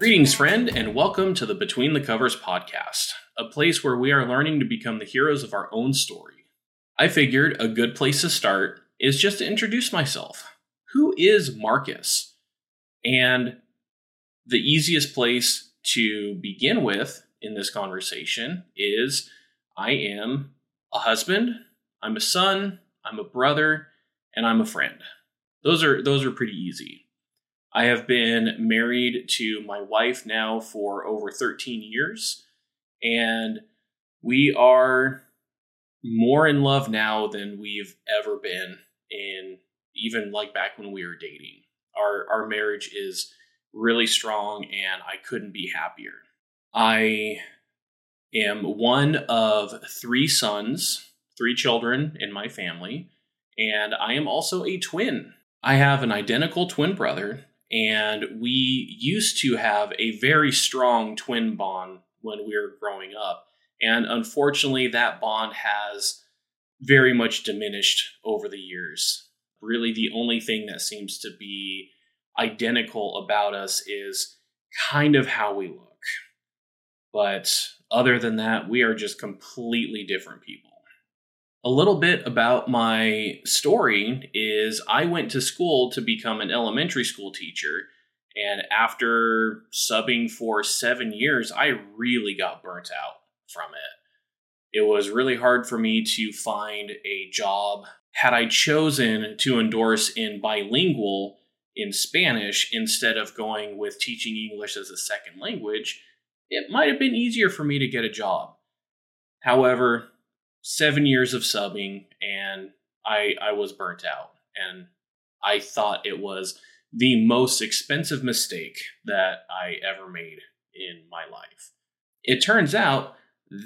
Greetings, friend, and welcome to the Between the Covers podcast, a place where we are learning to become the heroes of our own story. I figured a good place to start is just to introduce myself. Who is Marcus? And the easiest place to begin with in this conversation is I am a husband, I'm a son, I'm a brother, and I'm a friend. Those are those are pretty easy. I have been married to my wife now for over 13 years, and we are more in love now than we've ever been in even like back when we were dating. Our our marriage is really strong and I couldn't be happier. I am one of three sons, three children in my family, and I am also a twin. I have an identical twin brother and we used to have a very strong twin bond when we were growing up. And unfortunately, that bond has very much diminished over the years. Really, the only thing that seems to be identical about us is kind of how we look. But other than that, we are just completely different people. A little bit about my story is I went to school to become an elementary school teacher. And after subbing for seven years, I really got burnt out from it. It was really hard for me to find a job. Had I chosen to endorse in bilingual in Spanish instead of going with teaching English as a second language, it might have been easier for me to get a job. However, seven years of subbing and I I was burnt out and I thought it was the most expensive mistake that I ever made in my life. It turns out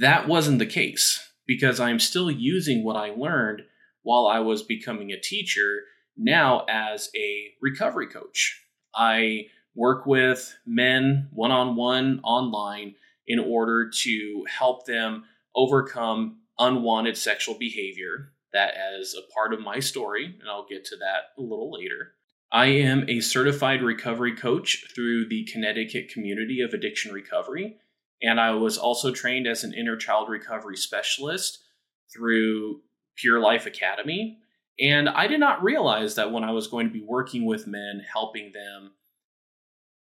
that wasn't the case because I'm still using what I learned while I was becoming a teacher now as a recovery coach. I work with men one on one online in order to help them overcome unwanted sexual behavior that as a part of my story, and I'll get to that a little later. I am a certified recovery coach through the Connecticut Community of Addiction Recovery, and I was also trained as an inner child recovery specialist through Pure Life Academy. And I did not realize that when I was going to be working with men, helping them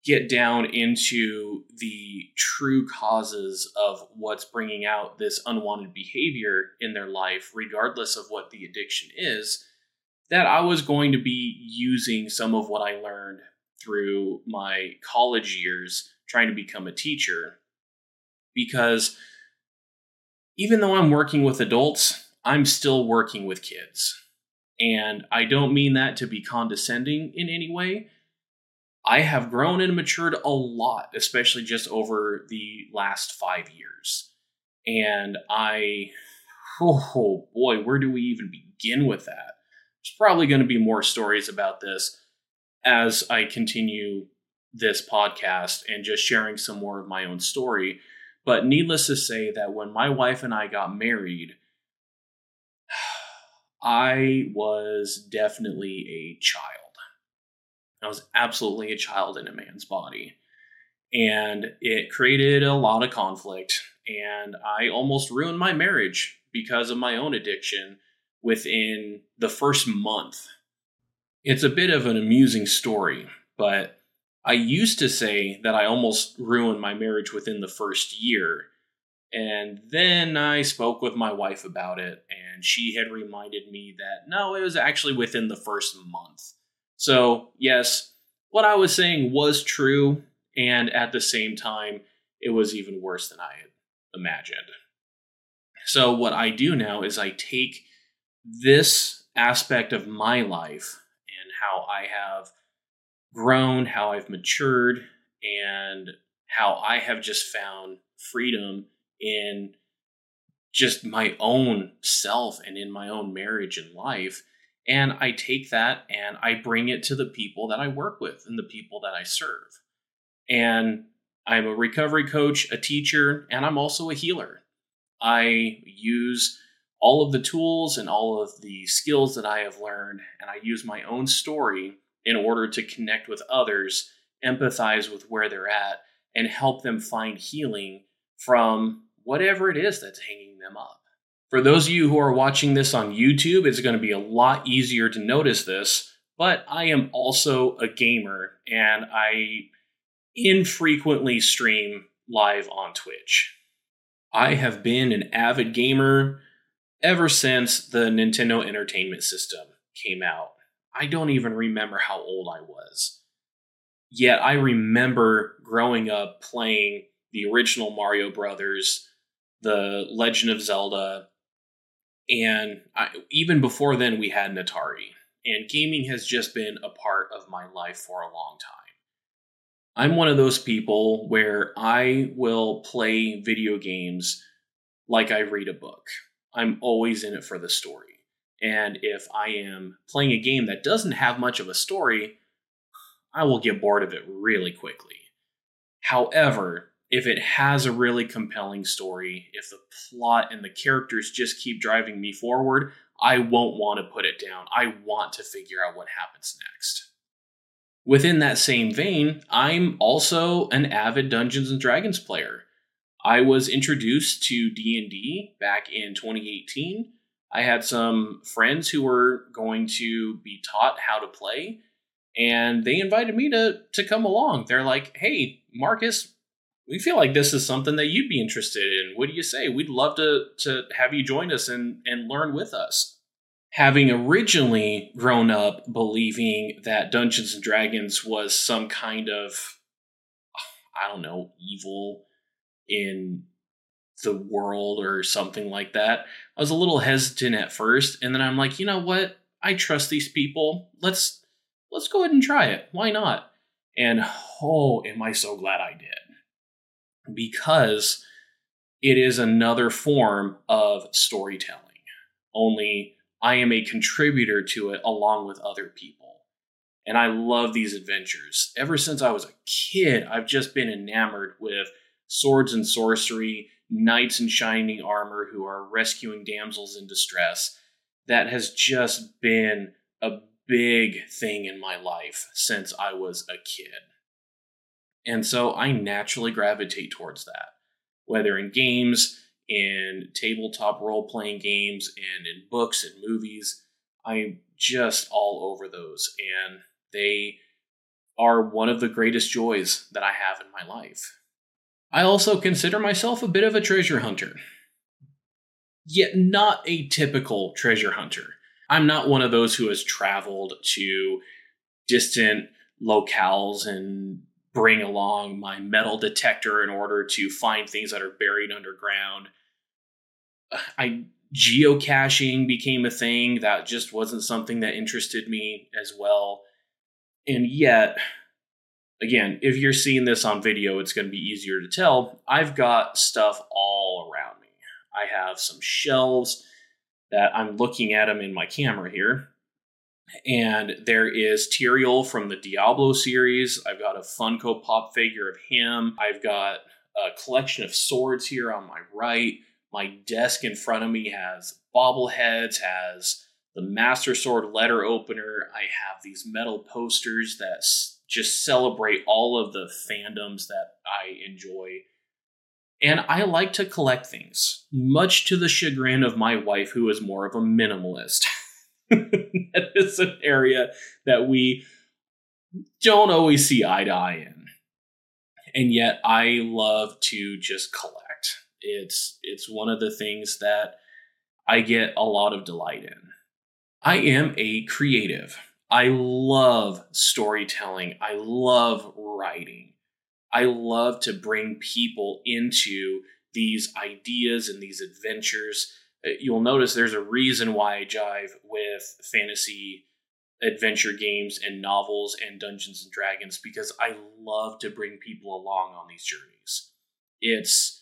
get down into the true causes of what's bringing out this unwanted behavior in their life, regardless of what the addiction is, that I was going to be using some of what I learned through my college years trying to become a teacher. Because even though I'm working with adults, I'm still working with kids. And I don't mean that to be condescending in any way I have grown and matured a lot, especially just over the last five years. And I, oh boy, where do we even begin with that? There's probably going to be more stories about this as I continue this podcast and just sharing some more of my own story. But needless to say, that when my wife and I got married, I was definitely a child. I was absolutely a child in a man's body. And it created a lot of conflict. And I almost ruined my marriage because of my own addiction within the first month. It's a bit of an amusing story, but I used to say that I almost ruined my marriage within the first year. And then I spoke with my wife about it, and she had reminded me that no, it was actually within the first month. So, yes, what I was saying was true, and at the same time, it was even worse than I had imagined. So, what I do now is I take this aspect of my life and how I have grown, how I've matured, and how I have just found freedom in just my own self and in my own marriage and life and I take that and I bring it to the people that I work with and the people that I serve. And I'm a recovery coach, a teacher, and I'm also a healer. I use all of the tools and all of the skills that I have learned, and I use my own story in order to connect with others, empathize with where they're at, and help them find healing from whatever it is that's hanging them up. For those of you who are watching this on YouTube, it's going to be a lot easier to notice this, but I am also a gamer and I infrequently stream live on Twitch. I have been an avid gamer ever since the Nintendo Entertainment System came out. I don't even remember how old I was. Yet I remember growing up playing the original Mario Brothers, the Legend of Zelda, and I, even before then we had an Atari. And gaming has just been a part of my life for a long time. I'm one of those people where I will play video games like I read a book. I'm always in it for the story. And if I am playing a game that doesn't have much of a story, I will get bored of it really quickly. However, if it has a really compelling story, if the plot and the characters just keep driving me forward, I won't want to put it down. I want to figure out what happens next. Within that same vein, I'm also an avid Dungeons and Dragons player. I was introduced to D&D back in 2018 I had some friends who were going to be taught how to play, and they invited me to to come along. They're like, "Hey, Marcus, we feel like this is something that you'd be interested in. What do you say? We'd love to to have you join us and and learn with us." Having originally grown up believing that Dungeons and Dragons was some kind of I don't know, evil in the world or something like that. I was a little hesitant at first, and then I'm like, you know what? I trust these people. Let's let's go ahead and try it. Why not? And oh, am I so glad I did. Because it is another form of storytelling. Only I am a contributor to it along with other people. And I love these adventures. Ever since I was a kid, I've just been enamored with swords and sorcery knights in shining armor who are rescuing damsels in distress. That has just been a big thing in my life since I was a kid. And so I naturally gravitate towards that, whether in games, in tabletop role playing games, and in books and movies. I'm just all over those, and they are one of the greatest joys that I have in my life. I also consider myself a bit of a treasure hunter. Yet not a typical treasure hunter. I'm not one of those who has traveled to distant locales and bring along my metal detector in order to find things that are buried underground. I geocaching became a thing that just wasn't something that interested me as well. And yet, again, if you're seeing this on video, it's going to be easier to tell. I've got stuff all around me. I have some shelves that I'm looking at them in my camera here. And there is Tyrael from the Diablo series. I've got a Funko Pop figure of him. I've got a collection of swords here on my right. My desk in front of me has bobbleheads, has the Master Sword letter opener. I have these metal posters that just celebrate all of the fandoms that I enjoy. And I like to collect things, much to the chagrin of my wife, who is more of a minimalist. that is an area that we don't always see eye to eye in. And yet I love to just collect. It's it's one of the things that I get a lot of delight in. I am a creative. I love storytelling. I love writing. I love to bring people into these ideas and these adventures. Uh, you'll notice there's a reason why I jive with fantasy adventure games and novels and Dungeons and Dragons because I love to bring people along on these journeys. It's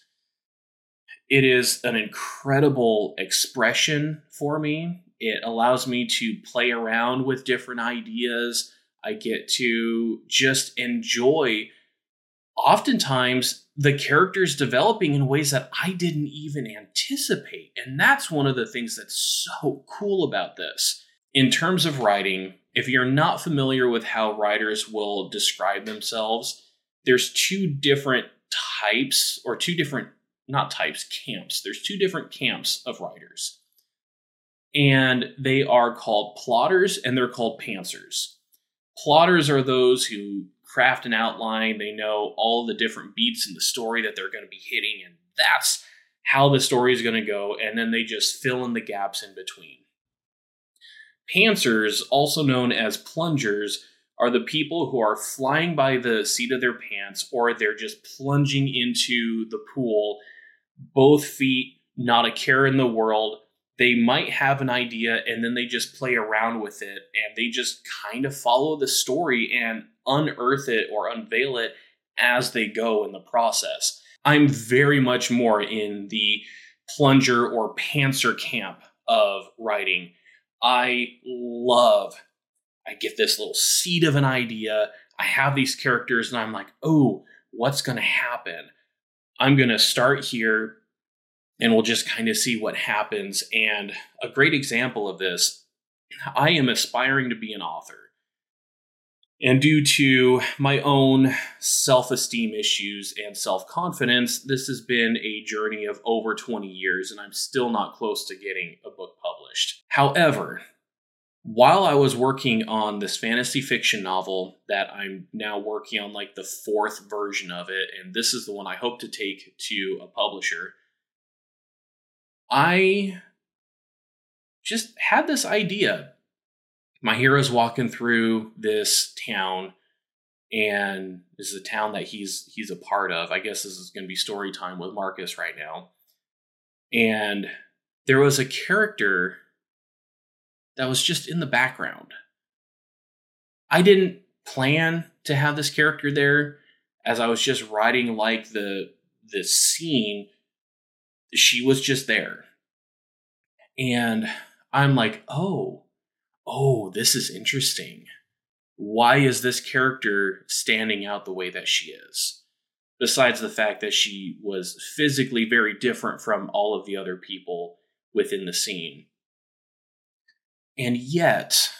it is an incredible expression for me it allows me to play around with different ideas. I get to just enjoy oftentimes the characters developing in ways that I didn't even anticipate. And that's one of the things that's so cool about this. In terms of writing, if you're not familiar with how writers will describe themselves, there's two different types or two different not types camps there's two different camps of writers and they are called plotters and they're called pantsers plotters are those who craft an outline they know all the different beats in the story that they're going to be hitting and that's how the story is going to go and then they just fill in the gaps in between pantsers also known as plungers are the people who are flying by the seat of their pants or they're just plunging into the pool, both feet, not a care in the world. They might have an idea and then they just play around with it and they just kind of follow the story and unearth it or unveil it as they go in the process. I'm very much more in the plunger or pantser camp of writing. I love I get this little seed of an idea. I have these characters, and I'm like, oh, what's going to happen? I'm going to start here and we'll just kind of see what happens. And a great example of this I am aspiring to be an author. And due to my own self esteem issues and self confidence, this has been a journey of over 20 years, and I'm still not close to getting a book published. However, while I was working on this fantasy fiction novel that I'm now working on, like the fourth version of it, and this is the one I hope to take to a publisher, I just had this idea. My hero's walking through this town, and this is a town that he's he's a part of. I guess this is going to be story time with Marcus right now. And there was a character that was just in the background. I didn't plan to have this character there as I was just writing like the the scene she was just there. And I'm like, "Oh, oh, this is interesting. Why is this character standing out the way that she is?" Besides the fact that she was physically very different from all of the other people within the scene. And yet,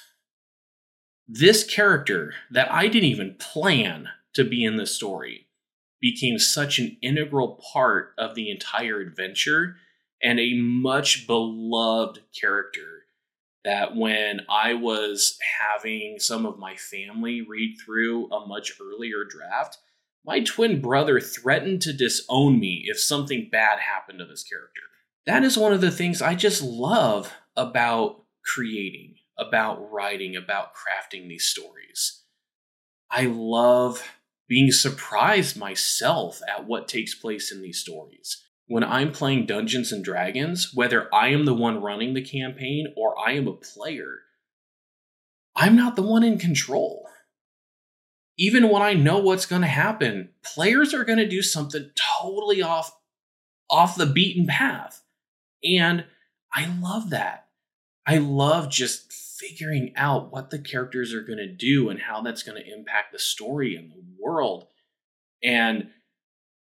this character that I didn't even plan to be in the story became such an integral part of the entire adventure and a much beloved character that when I was having some of my family read through a much earlier draft, my twin brother threatened to disown me if something bad happened to this character. That is one of the things I just love about creating, about writing, about crafting these stories. I love being surprised myself at what takes place in these stories. When I'm playing Dungeons and Dragons, whether I am the one running the campaign or I am a player, I'm not the one in control. Even when I know what's going to happen, players are going to do something totally off off the beaten path. And I love that. I love just figuring out what the characters are going to do and how that's going to impact the story and the world. And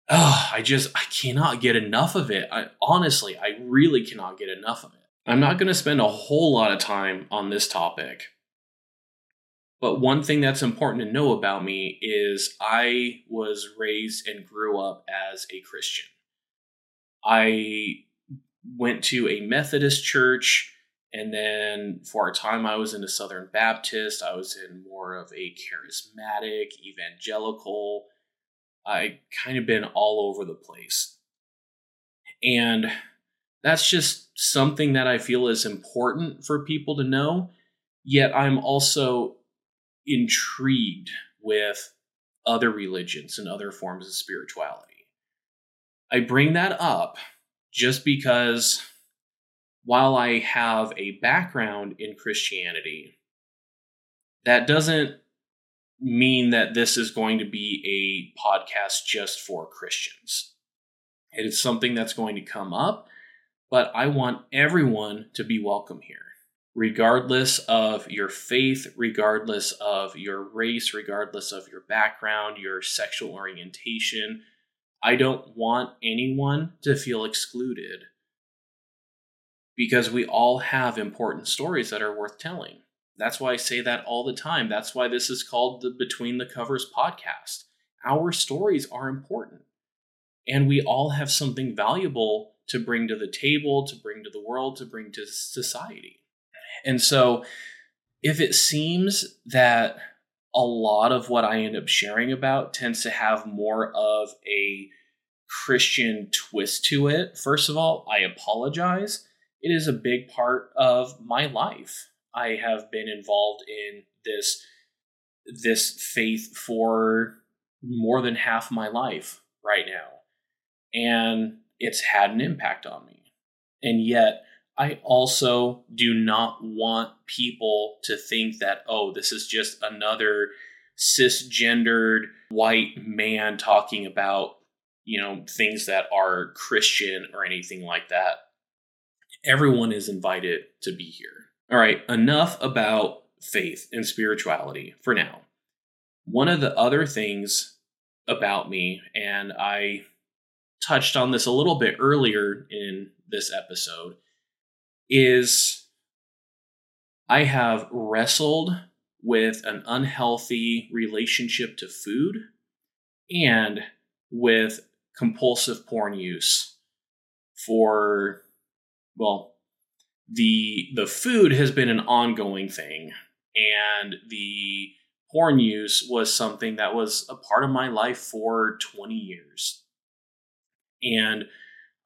oh, I just I cannot get enough of it. I honestly, I really cannot get enough of it. I'm not going to spend a whole lot of time on this topic. But one thing that's important to know about me is I was raised and grew up as a Christian. I went to a Methodist church. And then for a time, I was in a Southern Baptist. I was in more of a charismatic, evangelical. I kind of been all over the place. And that's just something that I feel is important for people to know. Yet I'm also intrigued with other religions and other forms of spirituality. I bring that up just because while I have a background in Christianity, that doesn't mean that this is going to be a podcast just for Christians. It is something that's going to come up, but I want everyone to be welcome here, regardless of your faith, regardless of your race, regardless of your background, your sexual orientation. I don't want anyone to feel excluded because we all have important stories that are worth telling. That's why I say that all the time. That's why this is called the Between the Covers podcast. our stories are important. And we all have something valuable to bring to the table, to bring to the world, to bring to society. And so, if it seems that a lot of what I end up sharing about tends to have more of a Christian twist to it, first of all, I apologize. It is a big part of my life. I have been involved in this this faith for more than half my life right now. And it's had an impact on me. And yet, I also do not want people to think that, oh, this is just another cisgendered white man talking about, you know, things that are Christian or anything like that. Everyone is invited to be here. All right, enough about faith and spirituality for now. One of the other things about me, and I touched on this a little bit earlier in this episode, is I have wrestled with an unhealthy relationship to food and with compulsive porn use for well the the food has been an ongoing thing and the porn use was something that was a part of my life for 20 years. And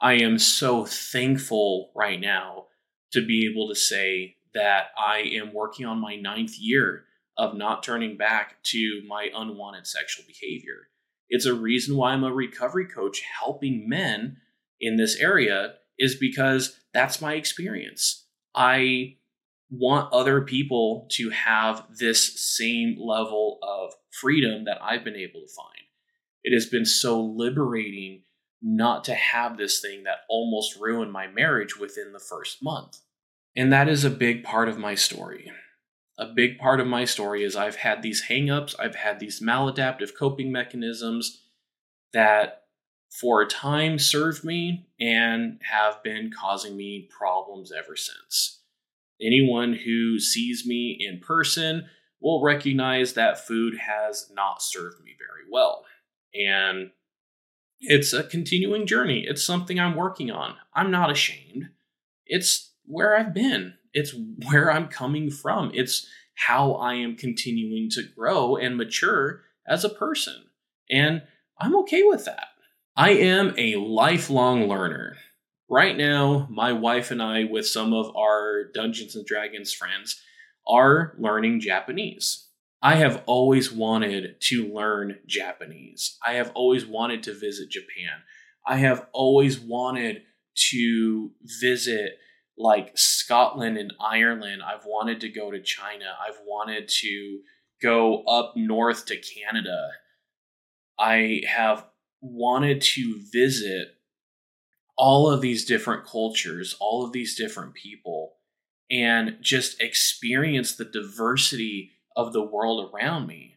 i am so thankful right now to be able to say that i am working on my ninth year of not turning back to my unwanted sexual behavior. It's a reason why i'm a recovery coach helping men in this area is because that's my experience i want other people to have this same level of freedom that I've been able to find. It has been so liberating not to have this thing that almost ruined my marriage within the first month. And that is a big part of my story. A big part of my story is I've had these hangups, I've had these maladaptive coping mechanisms that for a time served me and have been causing me problems ever since. Anyone who sees me in person will recognize that food has not served me very well. And it's a continuing journey. It's something I'm working on. I'm not ashamed. It's where I've been, it's where I'm coming from. It's how I am continuing to grow and mature as a person. And I'm okay with that. I am a lifelong learner right now, my wife and I, with some of our Dungeons and Dragons friends, are learning Japanese. I have always wanted to learn Japanese. I have always wanted to visit Japan. I have always wanted to visit like Scotland and Ireland. I've wanted to go to China. I've wanted to go up north to Canada. I have wanted to visit all of these different cultures, all of these different people, and just experience the diversity of the world around me.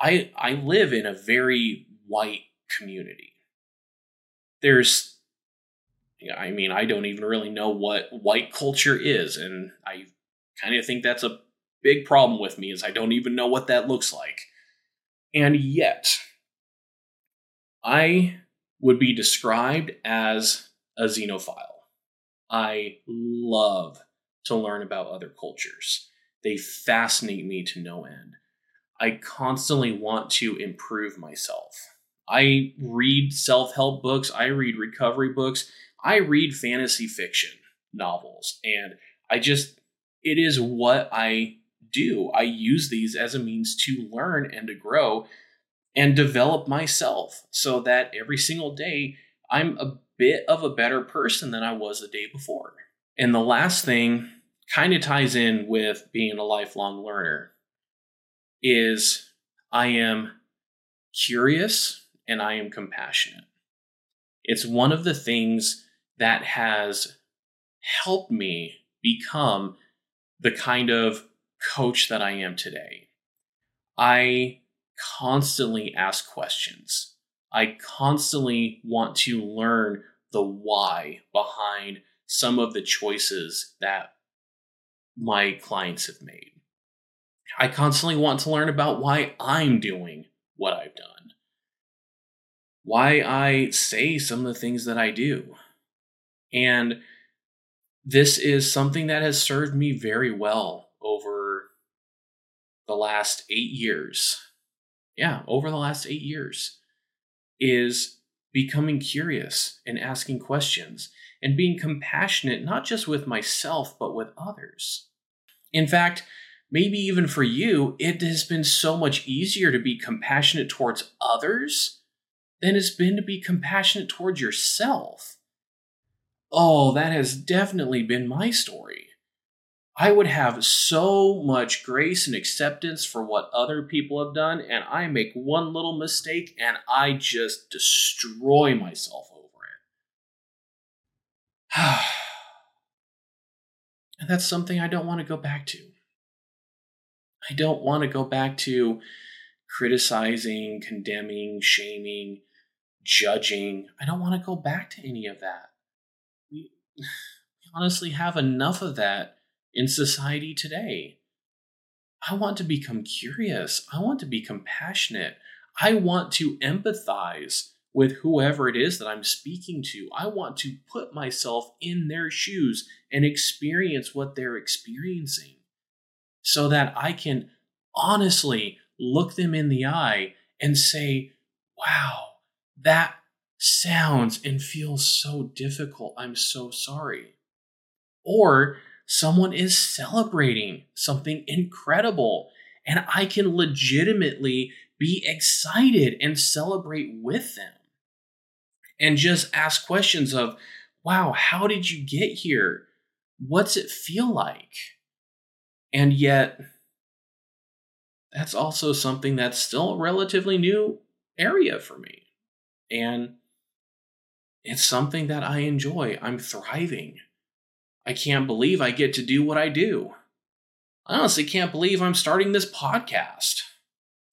I I live in a very white community. There's I mean, I don't even really know what white culture is, and I kind of think that's a big problem with me is I don't even know what that looks like. And yet, I would be described as a xenophile. I love to learn about other cultures. They fascinate me to no end. I constantly want to improve myself. I read self help books, I read recovery books, I read fantasy fiction novels, and I just, it is what I do. I use these as a means to learn and to grow and develop myself so that every single day I'm a bit of a better person than I was the day before. And the last thing kind of ties in with being a lifelong learner is I am curious and I am compassionate. It's one of the things that has helped me become the kind of coach that I am today. I constantly ask questions. I constantly want to learn the why behind some of the choices that my clients have made. I constantly want to learn about why I'm doing what I've done. why I say some of the things that I do. And this is something that has served me very well over the last eight years. Yeah, over the last eight years is becoming curious and asking questions and being compassionate, not just with myself, but with others. In fact, maybe even for you, it has been so much easier to be compassionate towards others than it's been to be compassionate towards yourself. Oh, that has definitely been my story. I would have so much grace and acceptance for what other people have done, and I make one little mistake and I just destroy myself over it. and that's something I don't want to go back to. I don't want to go back to criticizing, condemning, shaming, judging. I don't want to go back to any of that. We, honestly have enough of that in society today. I want to become curious. I want to be compassionate. I want to empathize with whoever it is that I'm speaking to. I want to put myself in their shoes and experience what they're experiencing so that I can honestly look them in the eye and say, wow, that sounds and feels so difficult. I'm so sorry. Or someone is celebrating something incredible, and I can legitimately be excited and celebrate with them. And just ask questions of, wow, how did you get here? What's it feel like? And yet, that's also something that's still a relatively new area for me. And it's something that I enjoy. I'm thriving. I can't believe I get to do what I do. I honestly can't believe I'm starting this podcast.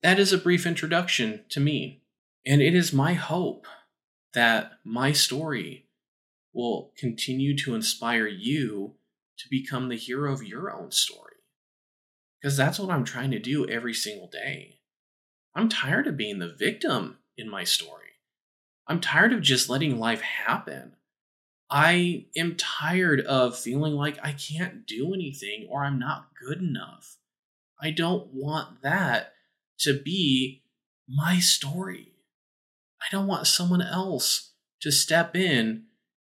That is a brief introduction to me. And it is my hope that my story will continue to inspire you to become the hero of your own story. Because that's what I'm trying to do every single day. I'm tired of being the victim in my story. I'm tired of just letting life happen. I am tired of feeling like I can't do anything or I'm not good enough. I don't want that to be my story. I don't want someone else to step in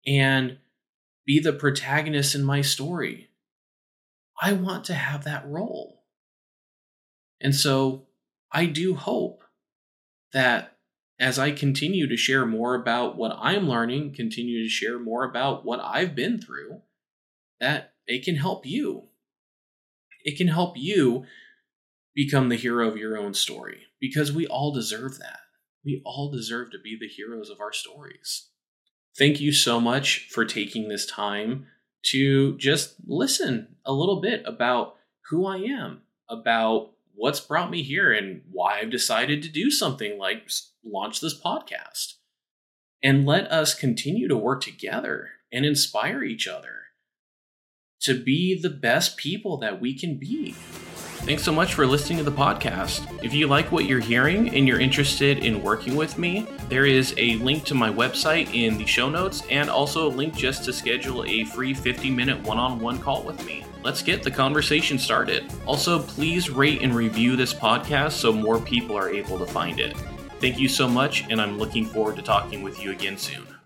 and be the protagonist in my story. I want to have that role. And so I do hope that as I continue to share more about what I'm learning, continue to share more about what I've been through, that it can help you. It can help you become the hero of your own story because we all deserve that. We all deserve to be the heroes of our stories. Thank you so much for taking this time to just listen a little bit about who I am, about what's brought me here and why I've decided to do something like launch this podcast. And let us continue to work together and inspire each other to be the best people that we can be. Thanks so much for listening to the podcast. If you like what you're hearing and you're interested in working with me, there is a link to my website in the show notes and also a link just to schedule a free 50 minute one on one call with me let's get the conversation started. Also, please rate and review this podcast so more people are able to find it. Thank you so much, and I'm looking forward to talking with you again soon.